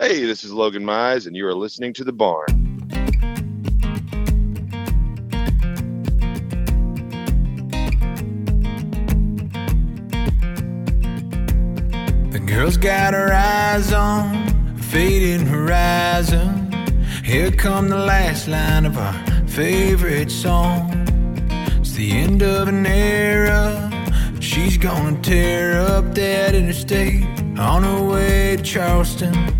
Hey, this is Logan Mize, and you are listening to The Barn. The girl's got her eyes on a fading horizon. Here come the last line of our favorite song. It's the end of an era. She's gonna tear up that interstate on her way to Charleston.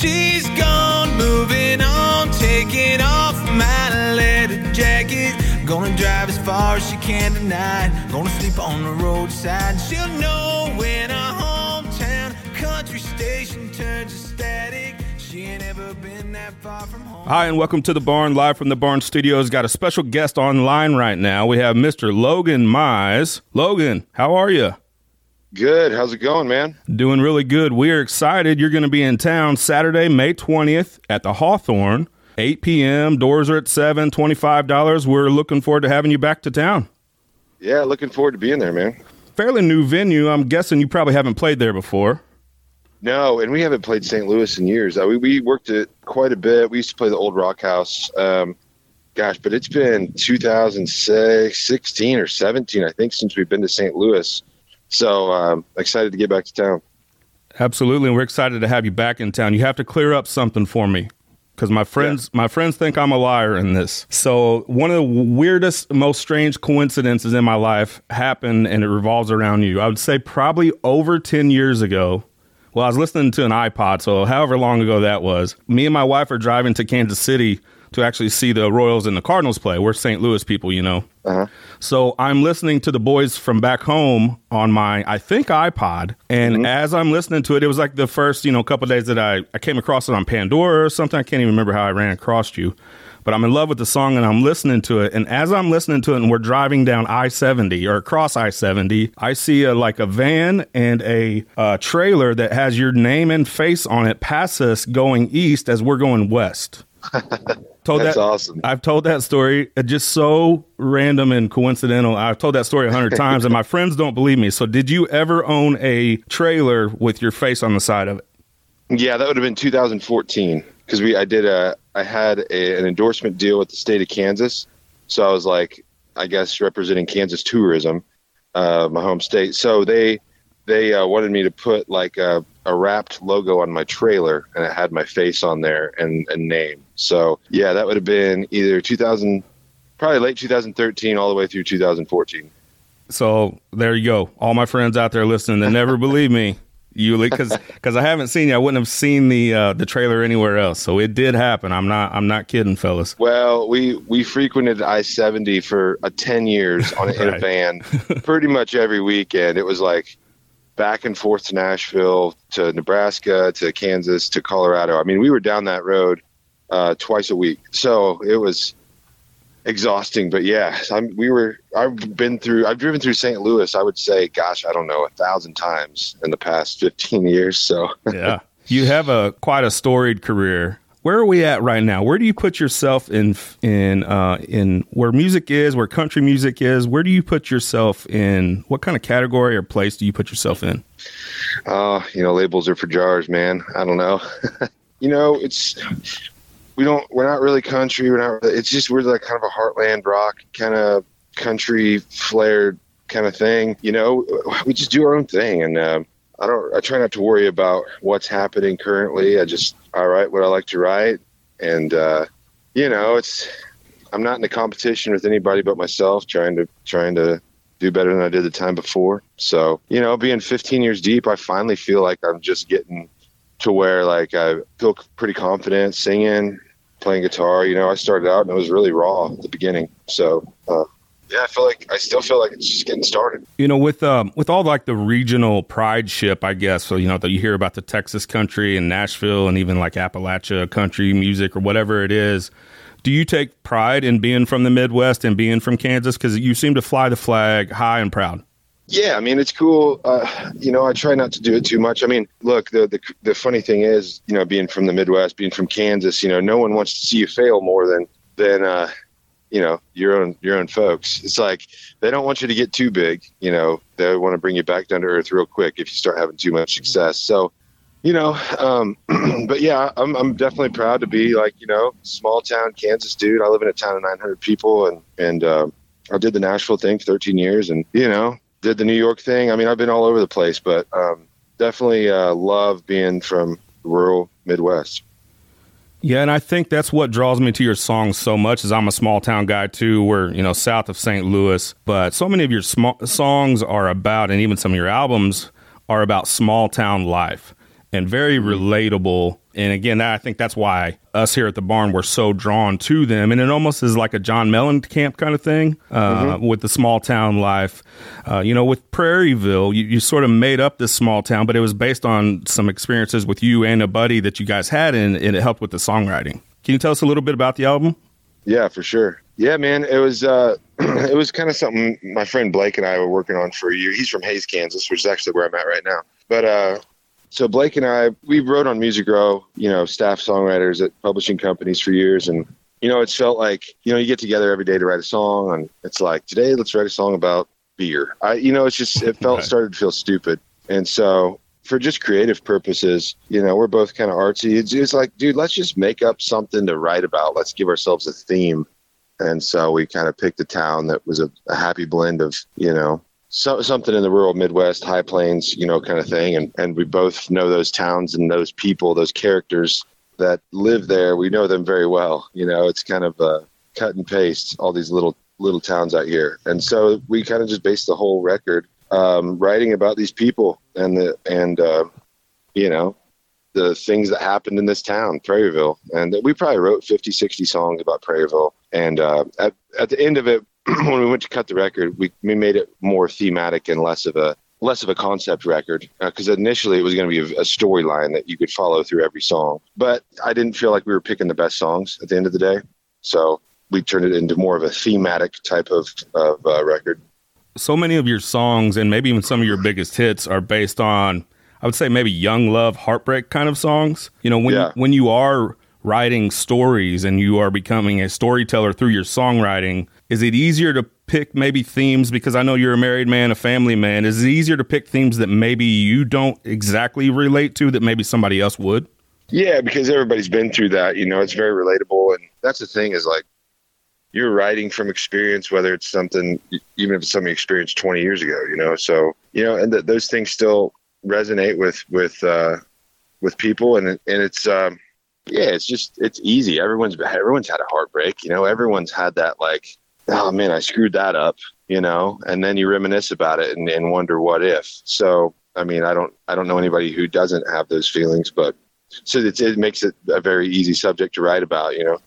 She's gone, moving on, taking off my leather jacket. Gonna drive as far as she can tonight. Gonna sleep on the roadside. She'll know when a hometown country station turns to static. She ain't ever been that far from home. Hi, and welcome to the Barn, live from the Barn Studios. Got a special guest online right now. We have Mr. Logan Mize. Logan, how are you? Good. How's it going, man? Doing really good. We are excited. You're going to be in town Saturday, May 20th at the Hawthorne, 8 p.m. Doors are at 7 $25. We're looking forward to having you back to town. Yeah, looking forward to being there, man. Fairly new venue. I'm guessing you probably haven't played there before. No, and we haven't played St. Louis in years. Uh, we, we worked it quite a bit. We used to play the old Rock House. Um, gosh, but it's been 2016 or 17, I think, since we've been to St. Louis. So um, excited to get back to town. Absolutely, and we're excited to have you back in town. You have to clear up something for me because my friends my friends think I'm a liar in this. So one of the weirdest, most strange coincidences in my life happened, and it revolves around you. I would say probably over ten years ago. Well, I was listening to an iPod, so however long ago that was. Me and my wife are driving to Kansas City to actually see the Royals and the Cardinals play. We're St. Louis people, you know. Uh-huh. So I'm listening to the boys from back home on my, I think, iPod. And as I'm listening to it, it was like the first, you know, couple days that I, I came across it on Pandora or something. I can't even remember how I ran across you. But I'm in love with the song and I'm listening to it. And as I'm listening to it and we're driving down I 70 or across I 70, I see a, like a van and a uh, trailer that has your name and face on it pass us going east as we're going west. told That's that, awesome. I've told that story uh, just so random and coincidental. I've told that story a hundred times, and my friends don't believe me. So, did you ever own a trailer with your face on the side of it? Yeah, that would have been 2014 because we I did a I had a, an endorsement deal with the state of Kansas, so I was like I guess representing Kansas tourism, uh, my home state. So they they uh, wanted me to put like a, a wrapped logo on my trailer, and it had my face on there and a name. So yeah, that would have been either 2000, probably late 2013 all the way through 2014. So there you go. All my friends out there listening that never believe me, you because because I haven't seen you, I wouldn't have seen the uh, the trailer anywhere else. So it did happen. I'm not I'm not kidding, fellas. Well, we we frequented I seventy for uh, ten years on in a van, pretty much every weekend. It was like back and forth to Nashville, to Nebraska, to Kansas, to Colorado. I mean, we were down that road uh, twice a week, so it was exhausting. But yeah, I'm, we were. I've been through. I've driven through St. Louis. I would say, gosh, I don't know, a thousand times in the past fifteen years. So yeah. You have a quite a storied career. Where are we at right now? Where do you put yourself in in uh, in where music is, where country music is? Where do you put yourself in? What kind of category or place do you put yourself in? Uh, you know, labels are for jars, man. I don't know. you know, it's we don't we're not really country. We're not. It's just we're like kind of a heartland rock kind of country flared kind of thing. You know, we just do our own thing, and um, I don't. I try not to worry about what's happening currently. I just I write what I like to write, and uh, you know, it's I'm not in a competition with anybody but myself. Trying to trying to do better than I did the time before. So, you know, being 15 years deep, I finally feel like I'm just getting to where like I feel pretty confident singing, playing guitar. You know, I started out and it was really raw at the beginning. So, uh, yeah, I feel like I still feel like it's just getting started. You know, with um, with all like the regional pride ship, I guess. So you know, that you hear about the Texas country and Nashville, and even like Appalachia country music or whatever it is. Do you take pride in being from the Midwest and being from Kansas? Because you seem to fly the flag high and proud. Yeah, I mean it's cool. Uh, you know, I try not to do it too much. I mean, look, the, the the funny thing is, you know, being from the Midwest, being from Kansas, you know, no one wants to see you fail more than than uh, you know your own your own folks. It's like they don't want you to get too big. You know, they want to bring you back down to earth real quick if you start having too much success. So, you know, um, but yeah, I'm, I'm definitely proud to be like, you know, small town Kansas dude. I live in a town of 900 people and, and, um, I did the Nashville thing for 13 years and, you know, did the New York thing. I mean, I've been all over the place, but, um, definitely, uh, love being from rural Midwest. Yeah, and I think that's what draws me to your songs so much. Is I'm a small town guy too. We're you know south of St. Louis, but so many of your sm- songs are about, and even some of your albums are about small town life and very relatable. And again, I think that's why us here at the barn were so drawn to them. And it almost is like a John Mellencamp kind of thing uh, mm-hmm. with the small town life. Uh, you know, with Prairieville, you, you, sort of made up this small town, but it was based on some experiences with you and a buddy that you guys had, and, and it helped with the songwriting. Can you tell us a little bit about the album? Yeah, for sure. Yeah, man, it was uh, it was kind of something my friend Blake and I were working on for a year. He's from Hays, Kansas, which is actually where I'm at right now. But uh, so Blake and I, we wrote on Music Row, you know, staff songwriters at publishing companies for years. And, you know, it's felt like, you know, you get together every day to write a song and it's like, today let's write a song about beer. I, you know, it's just, it felt, started to feel stupid. And so for just creative purposes, you know, we're both kind of artsy. It's, it's like, dude, let's just make up something to write about. Let's give ourselves a theme. And so we kind of picked a town that was a, a happy blend of, you know, so, something in the rural Midwest, high plains, you know, kind of thing. And, and we both know those towns and those people, those characters that live there. We know them very well. You know, it's kind of a cut and paste, all these little, little towns out here. And so we kind of just based the whole record, um, writing about these people and the, and, uh, you know, the things that happened in this town, Prairieville. And we probably wrote 50, 60 songs about Prairieville. And uh, at, at the end of it, when we went to cut the record, we, we made it more thematic and less of a less of a concept record because uh, initially it was going to be a, a storyline that you could follow through every song. But I didn't feel like we were picking the best songs at the end of the day, so we turned it into more of a thematic type of, of uh, record. So many of your songs and maybe even some of your biggest hits are based on, I would say, maybe young love, heartbreak kind of songs. You know, when yeah. when you are writing stories and you are becoming a storyteller through your songwriting is it easier to pick maybe themes because I know you're a married man, a family man? Is it easier to pick themes that maybe you don't exactly relate to that maybe somebody else would? Yeah, because everybody's been through that. You know, it's very relatable, and that's the thing is like you're writing from experience, whether it's something, even if it's something you experienced 20 years ago. You know, so you know, and th- those things still resonate with with uh, with people, and and it's. Um, yeah, it's just it's easy. Everyone's everyone's had a heartbreak, you know. Everyone's had that like oh man, I screwed that up, you know, and then you reminisce about it and, and wonder what if. So, I mean, I don't, I don't know anybody who doesn't have those feelings, but so it, it makes it a very easy subject to write about, you know.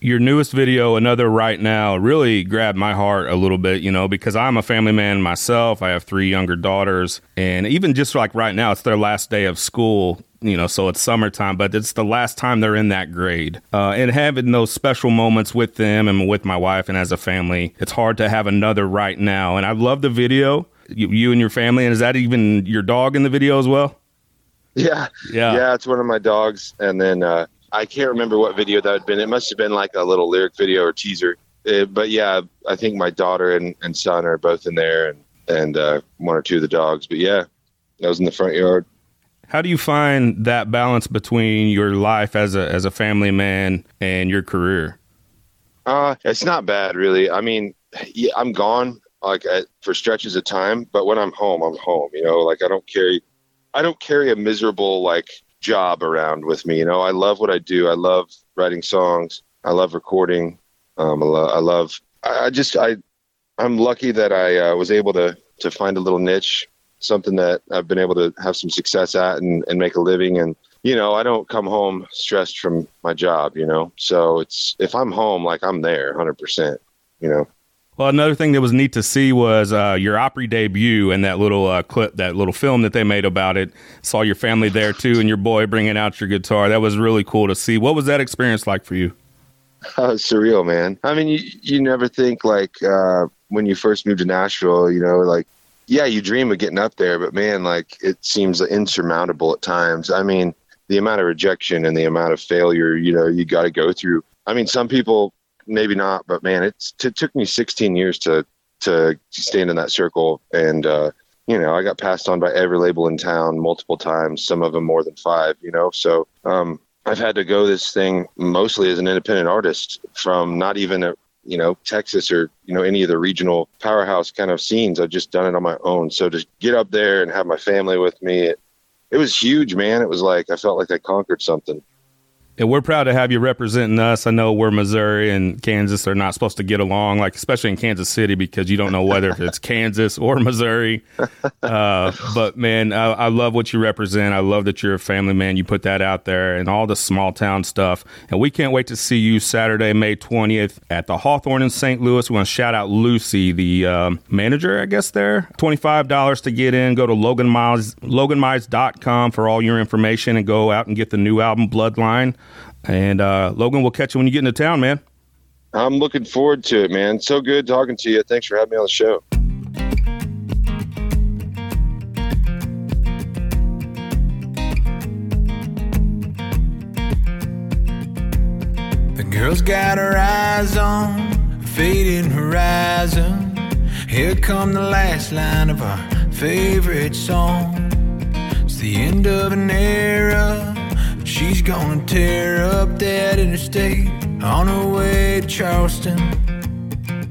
Your newest video, Another Right Now, really grabbed my heart a little bit, you know, because I'm a family man myself. I have three younger daughters. And even just like right now, it's their last day of school you know, so it's summertime, but it's the last time they're in that grade. Uh, and having those special moments with them and with my wife and as a family, it's hard to have another right now. And I love the video, you, you and your family. And is that even your dog in the video as well? Yeah. Yeah. Yeah. It's one of my dogs. And then uh, I can't remember what video that had been. It must have been like a little lyric video or teaser. It, uh, but yeah, I think my daughter and, and son are both in there and, and uh, one or two of the dogs. But yeah, I was in the front yard. How do you find that balance between your life as a as a family man and your career? Uh, it's not bad, really. I mean, yeah, I'm gone like at, for stretches of time, but when I'm home, I'm home. You know, like I don't carry, I don't carry a miserable like job around with me. You know, I love what I do. I love writing songs. I love recording. Um, I, lo- I love. I, I, just I, I'm lucky that I uh, was able to to find a little niche something that I've been able to have some success at and, and make a living. And, you know, I don't come home stressed from my job, you know? So it's, if I'm home, like I'm there 100%, you know? Well, another thing that was neat to see was uh, your Opry debut and that little uh, clip, that little film that they made about it. Saw your family there too, and your boy bringing out your guitar. That was really cool to see. What was that experience like for you? Uh, surreal, man. I mean, you you never think like uh, when you first moved to Nashville, you know, like yeah, you dream of getting up there, but man, like it seems insurmountable at times. I mean, the amount of rejection and the amount of failure, you know, you got to go through. I mean, some people maybe not, but man, it took me 16 years to to stand in that circle and uh, you know, I got passed on by every label in town multiple times, some of them more than five, you know. So um, I've had to go this thing mostly as an independent artist from not even a, you know, Texas or, you know, any of the regional powerhouse kind of scenes. I've just done it on my own. So to get up there and have my family with me, it, it was huge, man. It was like I felt like I conquered something. And we're proud to have you representing us. I know we're Missouri and Kansas are not supposed to get along, like especially in Kansas City, because you don't know whether it's Kansas or Missouri. Uh, but man, I, I, love what you represent. I love that you're a family man. You put that out there and all the small town stuff. And we can't wait to see you Saturday, May 20th at the Hawthorne in St. Louis. We want to shout out Lucy, the um, manager, I guess, there. $25 to get in. Go to Logan Mize, loganmize.com for all your information and go out and get the new album, Bloodline. And uh, Logan, we'll catch you when you get into town, man. I'm looking forward to it, man. So good talking to you. Thanks for having me on the show. The girl's got her eyes on a fading horizon. Here come the last line of our favorite song. It's the end of an era She's gonna tear up that interstate on her way to Charleston.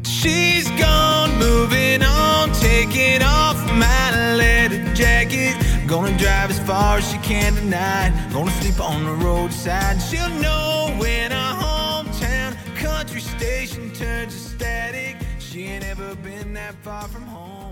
She's gone, moving on, taking off my leather jacket. Gonna drive as far as she can tonight. Gonna sleep on the roadside. She'll know when a hometown country station turns to static. She ain't ever been that far from home.